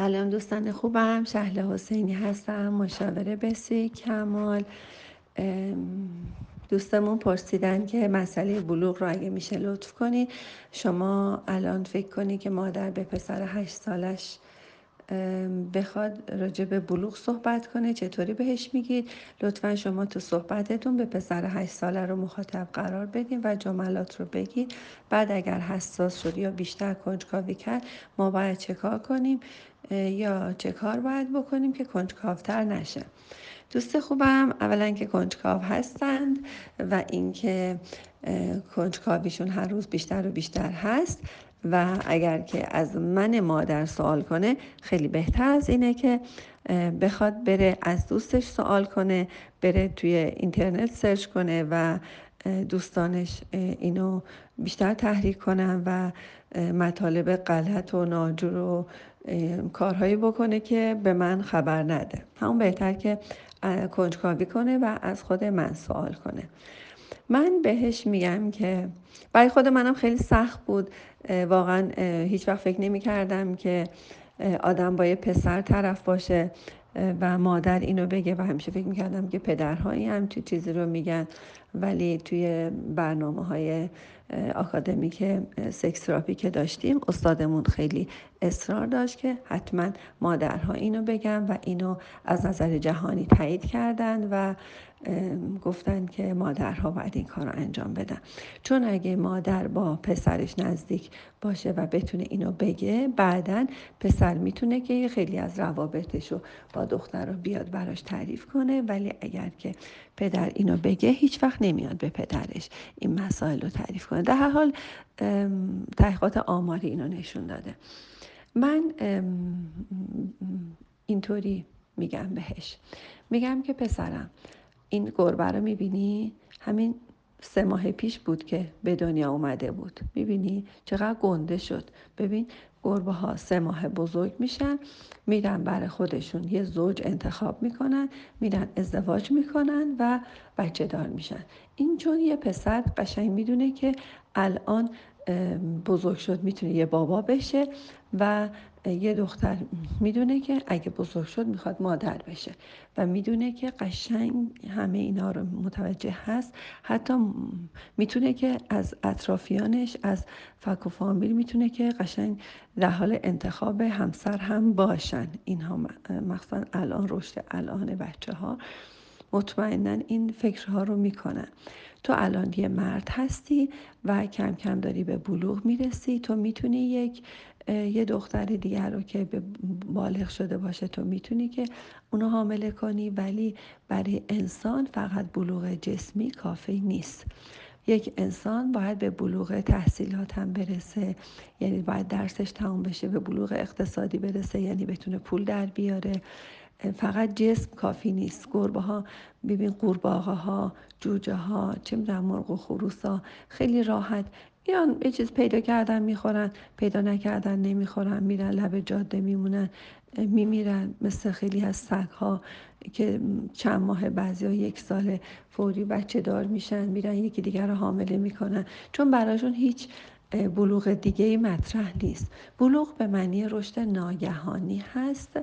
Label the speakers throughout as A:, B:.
A: سلام دوستان خوبم. شهل حسینی هستم مشاوره بسی کمال. دوستمون پرسیدن که مسئله بلوغ رو اگه میشه لطف کنید شما الان فکر کنی که مادر به پسر هشت سالش بخواد راجع به بلوغ صحبت کنه چطوری بهش میگید؟ لطفا شما تو صحبتتون به پسر هشت ساله رو مخاطب قرار بدین و جملات رو بگید. بعد اگر حساس شد یا بیشتر کنجکاوی کرد ما باید چه کنیم؟ یا چه کار باید بکنیم که کنجکاوتر نشه؟ دوست خوبم. اولا که کنجکاو هستند و اینکه کنجکاویشون هر روز بیشتر و بیشتر هست. و اگر که از من مادر سوال کنه خیلی بهتر از اینه که بخواد بره از دوستش سوال کنه بره توی اینترنت سرچ کنه و دوستانش اینو بیشتر تحریک کنن و مطالب غلط و ناجور و کارهایی بکنه که به من خبر نده. همون بهتر که کنجکاوی کنه و از خود من سوال کنه. من بهش میگم که برای خود منم خیلی سخت بود. واقعا هیچ وقت فکر نمی کردم که آدم با یه پسر طرف باشه و مادر اینو بگه و همیشه فکر می‌کردم که پدرهایی هم تو چیزی رو میگن. ولی توی برنامه های آکادمیک سکس تراپی که داشتیم استادمون خیلی اصرار داشت که حتما مادرها اینو بگن و اینو از نظر جهانی تایید کردند و گفتن که مادرها باید این کار رو انجام بدن. چون اگه مادر با پسرش نزدیک باشه و بتونه اینو بگه بعدا پسر می‌تونه که خیلی از روابطش رو با دختر رو بیاد براش تعریف کنه. ولی اگر که پدر اینو بگه هیچ وقت نمیاد به پدرش این مسائل رو تعریف کنه. در هر حال تحقیقات آماری اینو نشون داده. من اینطوری میگم بهش. میگم که پسرم این گربه رو می‌بینی؟ همین سه ماه پیش بود که به دنیا اومده بود. می‌بینی چقدر گنده شد. ببین گربه ها سه ماه بزرگ میشن میرن برای خودشون یه زوج انتخاب می‌کنن میرن ازدواج می‌کنن و بچه دار میشن. این چون یه پسر قشنگ می‌دونه که الان بزرگ شد می‌تونه یه بابا بشه و یه دختر می‌دونه که اگه بزرگ شد می‌خواد مادر بشه و می‌دونه که قشنگ همه اینا رو متوجه هست. حتی می‌تونه که از اطرافیانش از فک و فامیل می‌تونه که قشنگ در حال انتخاب همسر هم باشن. اینها مخصوصا الان رشد الان بچه ها مطمئنا این فکرها رو می‌کنن. تو الان یه مرد هستی و کم کم داری به بلوغ می‌رسی. تو می‌تونی یک یه دختر دیگر رو که به بالغ شده باشه تو می‌تونی که اونو حامله کنی ولی برای انسان فقط بلوغ جسمی کافی نیست. یک انسان باید به بلوغ تحصیلات هم برسه یعنی باید درسش تمام بشه به بلوغ اقتصادی برسه یعنی بتونه پول در بیاره. فقط جسم کافی نیست. گربه ها ببین قورباغه ها جوجه ها چه می‌دونم مرغ و خروس ها خیلی راحت. میان یه چیز پیدا کردن می‌خورن پیدا نکردن نمی‌خورن میرن لب جاده میمونن میمیرن مثل خیلی از سگ ها که چند ماه بعضی ها یک سال فوری بچه دار میشن میرن یکی دیگر رو حامله می‌کنن. چون براشون هیچ بلوغ دیگه ای مطرح نیست. بلوغ به معنی رشد ناگهانی هست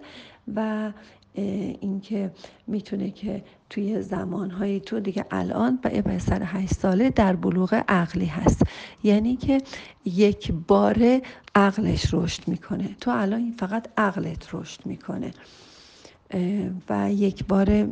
A: و اینکه می‌تونه که توی زمانهای تو دیگه الان به پسر هشت ساله در بلوغ عقلی هست. یعنی که یک باره عقلش رشد می‌کنه. تو الان فقط عقلت رشد می‌کنه. و یک بار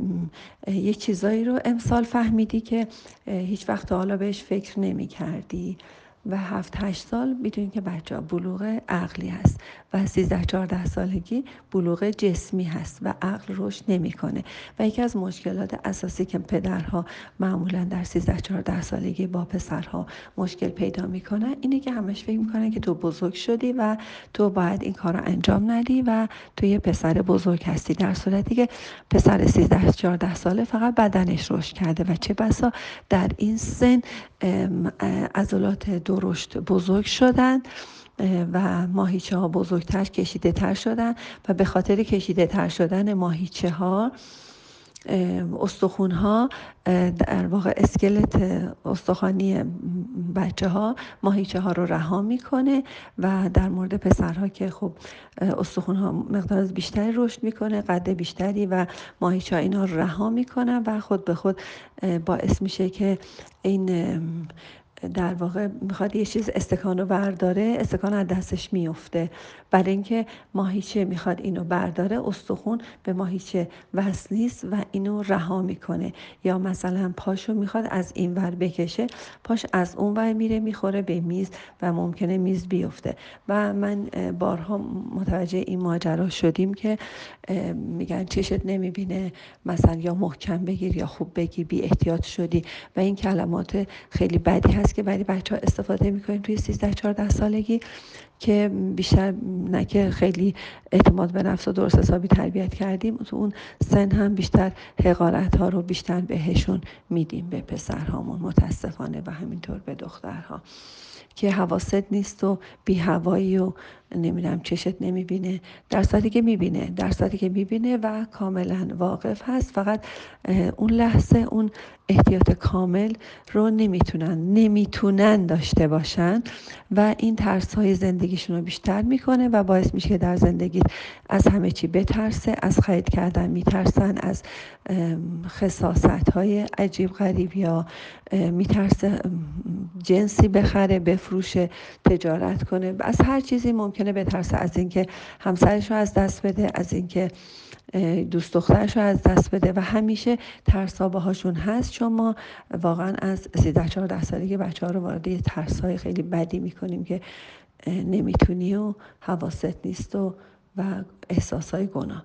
A: یه چیزایی رو امسال فهمیدی که هیچ وقت حالا بهش فکر نمی کردی و هفت هشت سال می‌دونید که بچه بلوغ عقلی هست. و 13 14 سالگی بلوغ جسمی هست و عقل رشد نمی‌کنه. و یکی از مشکلات اساسی که پدرها معمولا در 13 14 سالگی با پسرها مشکل پیدا می‌کنن اینه که همش فکر می‌کنن که تو بزرگ شدی و تو باید این کار رو انجام ندی و تو یه پسر بزرگ هستی. در صورتی که پسر 13 14 ساله فقط بدنش رشد کرده و چه بسا در این سن عضلات درشت بزرگ شدن. و ماهیچه ها بزرگتر کشیده تر شدن و به خاطر کشیده تر شدن ماهیچه ها استخون ها در واقع اسکلت استخوانی بچه ها ماهیچه ها رو رها می‌کنه و در مورد پسرها که خب استخون ها مقدار بیشتری رشد می‌کنه قد بیشتری و ماهیچه ها اینا رو رها می‌کنن و خود به خود باعث میشه که این در واقع می‌خواد یه چیز استکان رو برداره استکان از دستش میفته. برای اینکه ماهیچه می‌خواد اینو برداره استخون به ماهیچه وصل نیست و اینو رها می‌کنه. یا مثلا پاشو می‌خواد از این ور بکشه پاش از اون ور میره می‌خوره به میز و ممکنه میز بیفته. و من بارها متوجه این ماجرا شدیم که میگن چشت نمی‌بینه مثلا یا محکم بگیر یا خوب بگیر بی احتیاط شدی. و این کلمات خیلی بدی هست که برای بچه ها استفاده می‌کنیم توی 13 14 سالگی که بیشتر نه که خیلی اعتماد به نفس و درست حسابی تربیت کردیم تو اون سن هم بیشتر حقارت ها رو بیشتر بهشون میدیم به پسرهامون متاسفانه و همینطور به دخترها. که حواست نیست و بی هوایی و نمی‌دونم چشت نمی‌بینه. در صورتی که می‌بینه در صورتی که می‌بینه و کاملا واقف هست. فقط اون لحظه اون احتیاط کامل رو نمی‌تونن نمی‌تونن داشته باشن و این ترس های زندگیشون رو بیشتر می‌کنه و باعث میشه که در زندگی از همه چی بترسه از خرید کردن میترسن از خصاصت های عجیب غریب یا میترسه جنسی بخره بفروشه تجارت کنه. از هر چیزی ممکنه بترسه. از اینکه همسرش رو از دست بده از اینکه دوست دخترش رو از دست بده. و همیشه ترسا باهاشون هست. چون ما واقعا از 13 14 سالگی بچه ها رو وارد یه ترس های خیلی بدی می‌کنیم که نمی‌تونی و حواست نیست و و احساس های گناه.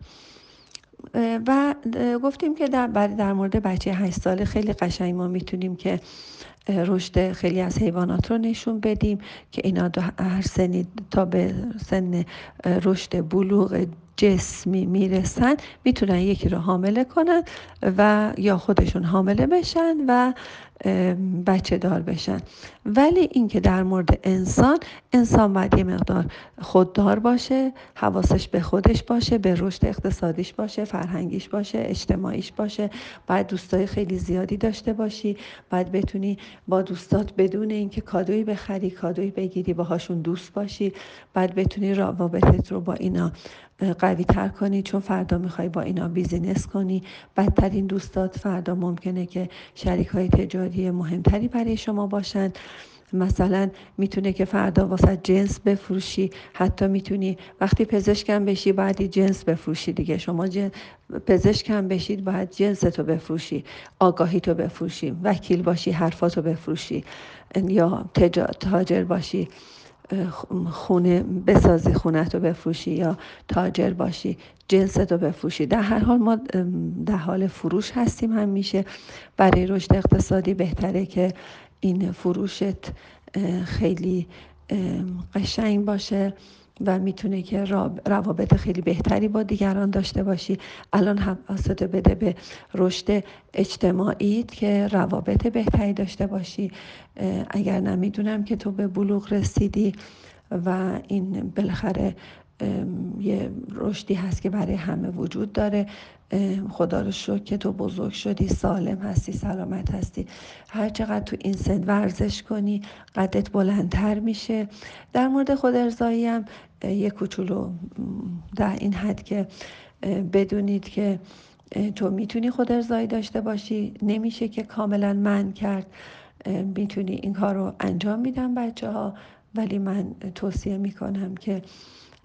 A: و گفتیم که در, در مورد بچه 8 ساله خیلی قشنگ ما می‌تونیم که رشد خیلی از حیوانات رو نشون بدیم که اینا هر سنی تا به سن رشد بلوغ جسمی می‌رسن می‌تونن یکی رو حامله کنن و یا خودشون حامله بشن و بچه دار بشن. ولی اینکه در مورد انسان انسان باید یه مقدار خوددار باشه حواسش به خودش باشه به رشد اقتصادیش باشه فرهنگیش باشه اجتماعیش باشه. باید دوستای خیلی زیادی داشته باشی. باید بتونی با دوستات بدون اینکه کادویی بخری کادویی بگیری باهاشون دوست باشی. باید بتونی روابطت رو با اینا قوی تر کنی. چون فردا می‌خوای با اینا بیزینس کنی. بدترین دوستات فردا ممکنه که شریک های تجاری مهمتری برای شما باشن مثلا می‌تونه که فردا واسه جنس بفروشی حتی می‌تونی وقتی پزشکم بشی باید جنس بفروشی دیگه. شما جن... پزشکم بشید باید جنس تو بفروشی آگاهی تو بفروشی وکیل باشی حرفاتو بفروشی یا تاجر باشی. خونه بسازی خونه تو بفروشی یا تاجر باشی جنس رو بفروشی. در هر حال ما در حال فروش هستیم هم میشه برای رشد اقتصادی بهتره که این فروشت خیلی قشنگ باشه. و می‌تونه که روابط خیلی بهتری با دیگران داشته باشی. الان هم بده به رشد اجتماعی که روابط بهتری داشته باشی. اگر نمی‌دونم که تو به بلوغ رسیدی و این بالاخره یه رشدی هست که برای همه وجود داره. خدا رو شکر که تو بزرگ شدی سالم هستی سلامت هستی. هر چقدر تو این سن ورزش کنی قدت بلندتر میشه. در مورد خود ارزایی هم یه کوچولو در این حد که بدونید که تو می‌تونی خود ارزایی داشته باشی. نمیشه که کاملا من کرد. می‌تونی این کار رو انجام میدم بچه ها ولی من توصیه می‌کنم که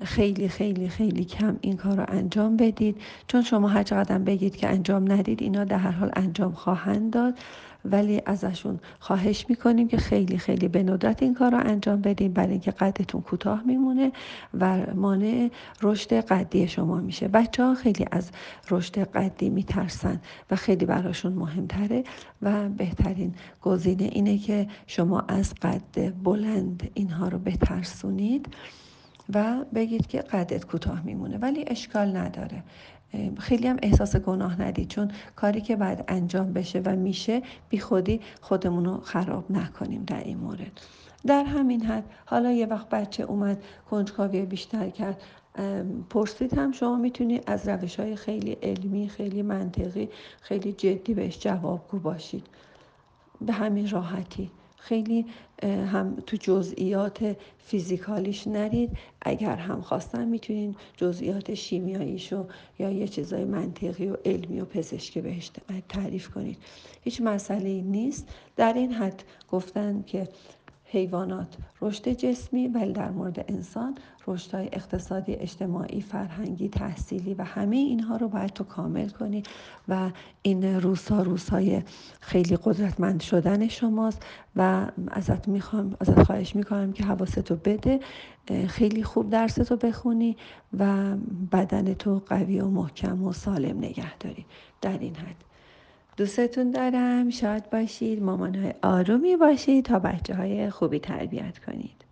A: خیلی خیلی خیلی کم این کار رو انجام بدید. چون شما هر چقدر بگید که انجام ندید اینا در هر حال انجام خواهند داد. ولی ازشون خواهش می‌کنیم که خیلی خیلی به ندرت این کار رو انجام بدیم برای اینکه قدتون کوتاه میمونه و مانع رشد قدی شما میشه. بچه ها خیلی از رشد قدی میترسن و خیلی براشون مهمتره. و بهترین گزینه اینه که شما از قد بلند اینها رو بترسونید. و بگید که قدت کوتاه میمونه ولی اشکال نداره. خیلی هم احساس گناه ندید چون کاری که باید انجام بشه و میشه بی خودی خودمون خراب نکنیم در این مورد. در همین حد حالا یه وقت بچه اومد کنجکاوی بیشتر کرد پرسید هم شما می‌تونید از روش های خیلی علمی خیلی منطقی خیلی جدی بهش جوابگو باشید. به همین راحتی. خیلی هم تو جزئیات فیزیکالیش نرید. اگر هم خواستن می‌تونین جزئیات شیمیاییشو یا یه چیزای منطقی و علمی و پزشکی بهش تعریف کنید. هیچ مسئله نیست. در این حد گفتن که حیوانات رشد جسمی ولی در مورد انسان رشدهای اقتصادی اجتماعی فرهنگی تحصیلی و همه اینها رو باید تو کامل کنی و این روزها روزهای خیلی قدرتمند شدن شماست و ازت می‌خوام ازت خواهش می‌کنم که حواستو بده. خیلی خوب درستو بخونی و بدن تو قوی و محکم و سالم نگه داری. در این حد. دوستتون دارم. شاد باشید. مامان های آرومی باشید تا بچه های خوبی تربیت کنید.